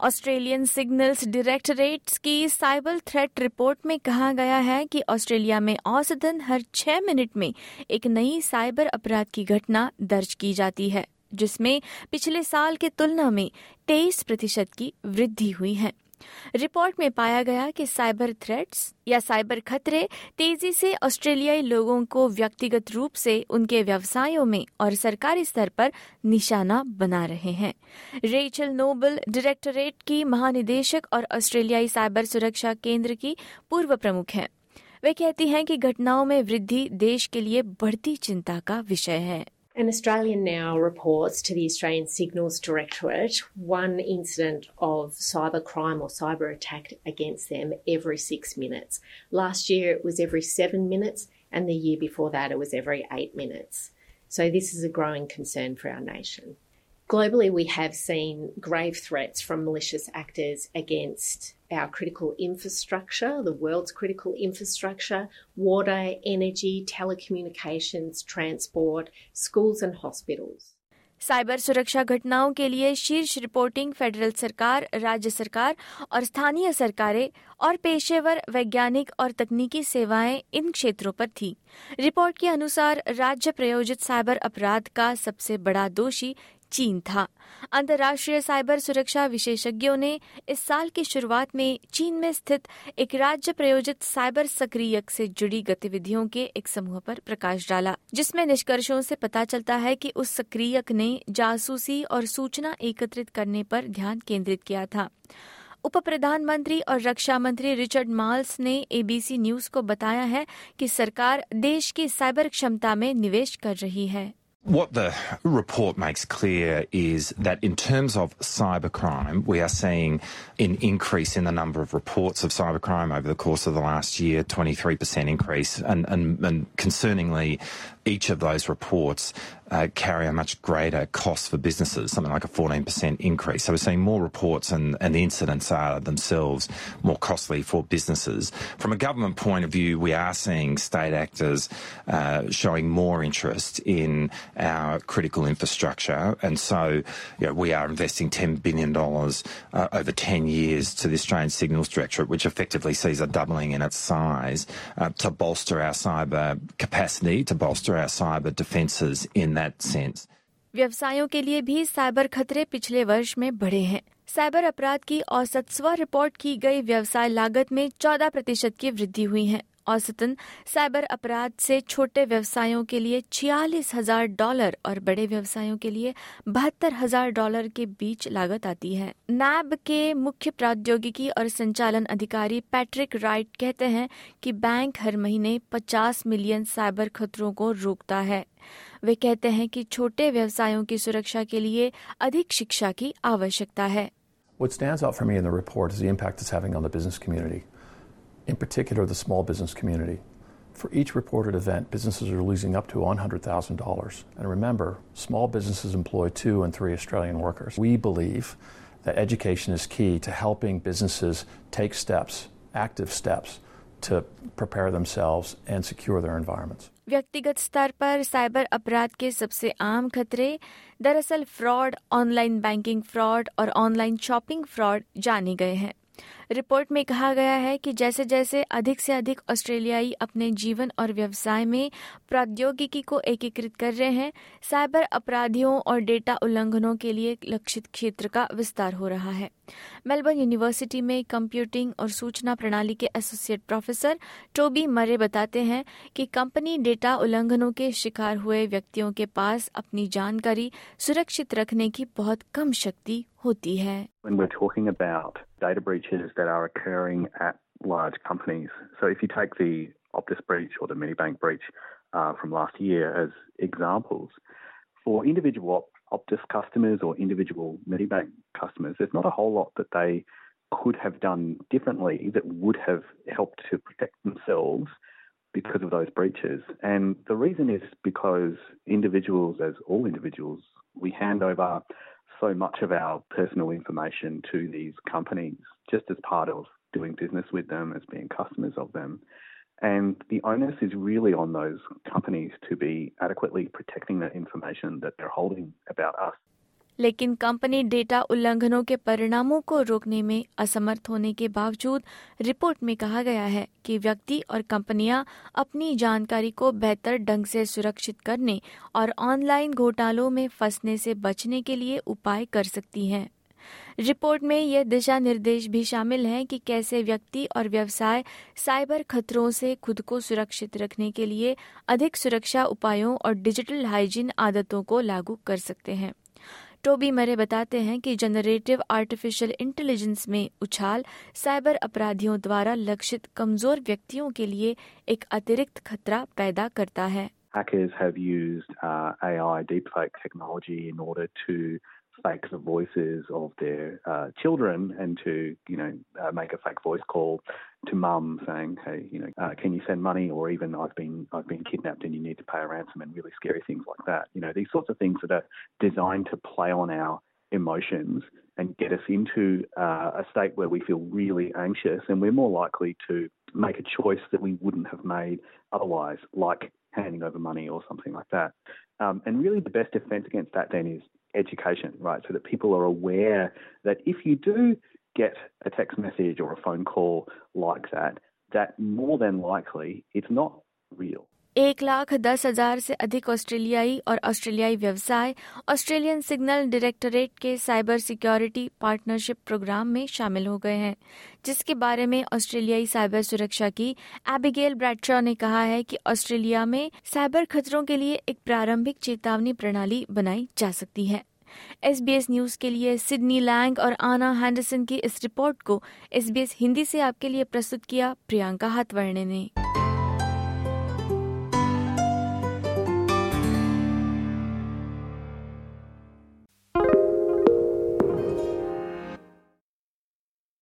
Australian signals directorate की cyber threat report में कहा गया है कि ऑस्ट्रेलिया में औसतन हर छह मिनट में एक नई साइबर अपराध की घटना दर्ज की जाती है, जिसमें पिछले साल की तुलना में 23 प्रतिशत की वृद्धि हुई है। रिपोर्ट में पाया गया कि साइबर थ्रेट्स या साइबर खतरे तेज़ी से ऑस्ट्रेलियाई लोगों को व्यक्तिगत रूप से उनके व्यवसायों में और सरकारी स्तर पर निशाना बना रहे हैं। रेचल नोबल डायरेक्टरेट की महानिदेशक और ऑस्ट्रेलियाई साइबर सुरक्षा केंद्र की पूर्व प्रमुख हैं। वे कहती हैं कि घटनाओं में वृद्धि देश के लिए बढ़ती चिंता का विषय है। An Australian now reports to the Australian Signals Directorate one incident of cyber crime or cyber attack against them every six minutes. Last year it was every seven minutes, and the year before that it was every eight minutes. So this is a growing concern for our nation. Globally, we have seen grave threats from malicious actors against our critical infrastructure, the world's critical infrastructure, water, energy, telecommunications, transport, schools and hospitals. Cyber सुरक्षा घटनाओं के लिए शीर्ष reporting federal सरकार राज्य सरकार और स्थानीय सरकारें और पेशेवर वैज्ञानिक और तकनीकी सेवाएँ इन क्षेत्रों पर थी रिपोर्ट के अनुसार राज्य प्रायोजित साइबर अपराध का सबसे बड़ा दोषी चीन था। अंतर्राष्ट्रीय साइबर सुरक्षा विशेषज्ञों ने इस साल की शुरुआत में चीन में स्थित एक राज्य प्रायोजित साइबर सक्रियक से जुड़ी गतिविधियों के एक समूह पर प्रकाश डाला, जिसमें निष्कर्षों से पता चलता है कि उस सक्रियक ने जासूसी और सूचना एकत्रित करने पर ध्यान केंद्रित किया था। उप प्रधानमंत्री और रक्षा मंत्री रिचर्ड माल्स ने एबीसी न्यूज़ को बताया है कि सरकार देश की साइबर क्षमता में निवेश कर रही है। What the report makes clear is that in terms of cybercrime, we are seeing an increase in the number of reports of cybercrime over the course of the last year, 23% increase. And, and, and concerningly, each of those reports uh, carry a much greater cost for businesses, something like a 14% increase. So we're seeing more reports and, and the incidents are themselves more costly for businesses. From a government point of view, we are seeing state actors uh, showing more interest in our critical infrastructure. And so you know, we are investing $10 billion uh, over 10 years to the Australian Signals Directorate, which effectively sees a doubling in its size uh, to bolster our cyber capacity, to bolster our cyber defences in that sense. व्यवसायों के लिए भी cyber खतरे पिछले वर्ष में बढ़े हैं साइबर अपराध की औसत स्व रिपोर्ट की गई व्यवसाय लागत में 14 प्रतिशत की वृद्धि हुई है औसतन साइबर अपराध से छोटे व्यवसायों के लिए छियालीस हज़ार डॉलर और बड़े व्यवसायों के लिए बहत्तर हज़ार डॉलर के बीच लागत आती है। नैब के मुख्य प्रौद्योगिकी और संचालन अधिकारी पैट्रिक राइट कहते हैं कि बैंक हर महीने 50 मिलियन साइबर खतरों को रोकता है। वे कहते हैं कि छोटे व्यवसायों की सुरक्षा के लिए अधिक शिक्षा की आवश्यकता है। What stands out for me in the report is the impact it's having on the business community. in particular the small business community. For each reported event, businesses are losing up to $100,000. And remember, small businesses employ two and three Australian workers. We believe that education is key to helping businesses take steps, active steps, to prepare themselves and secure their environments. व्यक्तिगत स्तर पर cyber अपराध के सबसे आम खतरे दरअसल fraud online banking fraud और ऑनलाइन शॉपिंग फ्रॉड जाने गए हैं रिपोर्ट में कहा गया है कि जैसे जैसे अधिक से अधिक ऑस्ट्रेलियाई अपने जीवन और व्यवसाय में प्रौद्योगिकी को एकीकृत कर रहे हैं, साइबर अपराधियों और डेटा उल्लंघनों के लिए लक्षित क्षेत्र का विस्तार हो रहा है। मेलबर्न यूनिवर्सिटी में कंप्यूटिंग और सूचना प्रणाली के एसोसिएट प्रोफेसर टोबी मरे बताते हैं कि कंपनी डेटा उल्लंघनों के शिकार हुए व्यक्तियों के पास अपनी जानकारी सुरक्षित रखने की बहुत कम शक्ति होती है large companies, so if you take the Optus breach or the Medibank breach uh, from last year as examples, for individual Optus customers or individual Medibank customers, there's not a whole lot that they could have done differently that would have helped to protect themselves because of those breaches. And the reason is because individuals, as all individuals, we hand over so much of our personal information to these companies just as part of doing business with them, as being customers of them. And the onus is really on those companies to be adequately protecting that information that they're holding about us. लेकिन company data उल्लंघनों के परिणामों को रोकने में असमर्थ होने के बावजूद रिपोर्ट में कहा गया है कि व्यक्ति और कंपनियाँ अपनी जानकारी को बेहतर ढंग से सुरक्षित करने और ऑनलाइन घोटालों में फंसने से बचने के लिए उपाय कर सकती हैं रिपोर्ट में ये दिशा निर्देश भी शामिल हैं कि कैसे व्यक्ति और व्यवसाय साइबर खतरों से खुद को सुरक्षित रखने के लिए अधिक सुरक्षा उपायों और डिजिटल हाइजीन आदतों को लागू कर सकते हैं। टोबी मरे बताते हैं कि जनरेटिव आर्टिफिशियल इंटेलिजेंस में उछाल साइबर अपराधियों द्वारा लक्षित कमज़ोर व्यक्तियों के लिए एक अतिरिक्त खतरा पैदा करता है। Hackers have used uh, AI deepfake technology in order to fake the voices of their uh, children and to, you know, uh, make a fake voice call to mum saying, "Hey, you know, uh, can you send money?" Or even, "I've been I've been kidnapped and you need to pay a ransom," and really scary things like that. You know, these sorts of things that are designed to play on our emotions and get us into uh, a state where we feel really anxious and we're more likely to make a choice that we wouldn't have made otherwise, like handing over money or something like that. Um, and really, the best defense against that then is education, right? So that people are aware that if you do get a text message or a phone call like that, that more than likely it's not real. एक लाख दस हज़ार से अधिक ऑस्ट्रेलियाई और ऑस्ट्रेलियाई व्यवसाय, Australian signal directorate के साइबर सिक्योरिटी पार्टनरशिप प्रोग्राम में शामिल हो गए हैं, जिसके बारे में ऑस्ट्रेलियाई साइबर सुरक्षा की एबिगेल ब्रैडशॉ ने कहा है कि ऑस्ट्रेलिया में साइबर खतरों के लिए एक प्रारंभिक चेतावनी प्रणाली बनाई जा सकती है। एस बी एस न्यूज़ के लिए सिडनी लैंग और आना हैंडरसन की इस रिपोर्ट को एसबीएस हिंदी से आपके लिए प्रस्तुत किया प्रियंका हाथवर्णे ने।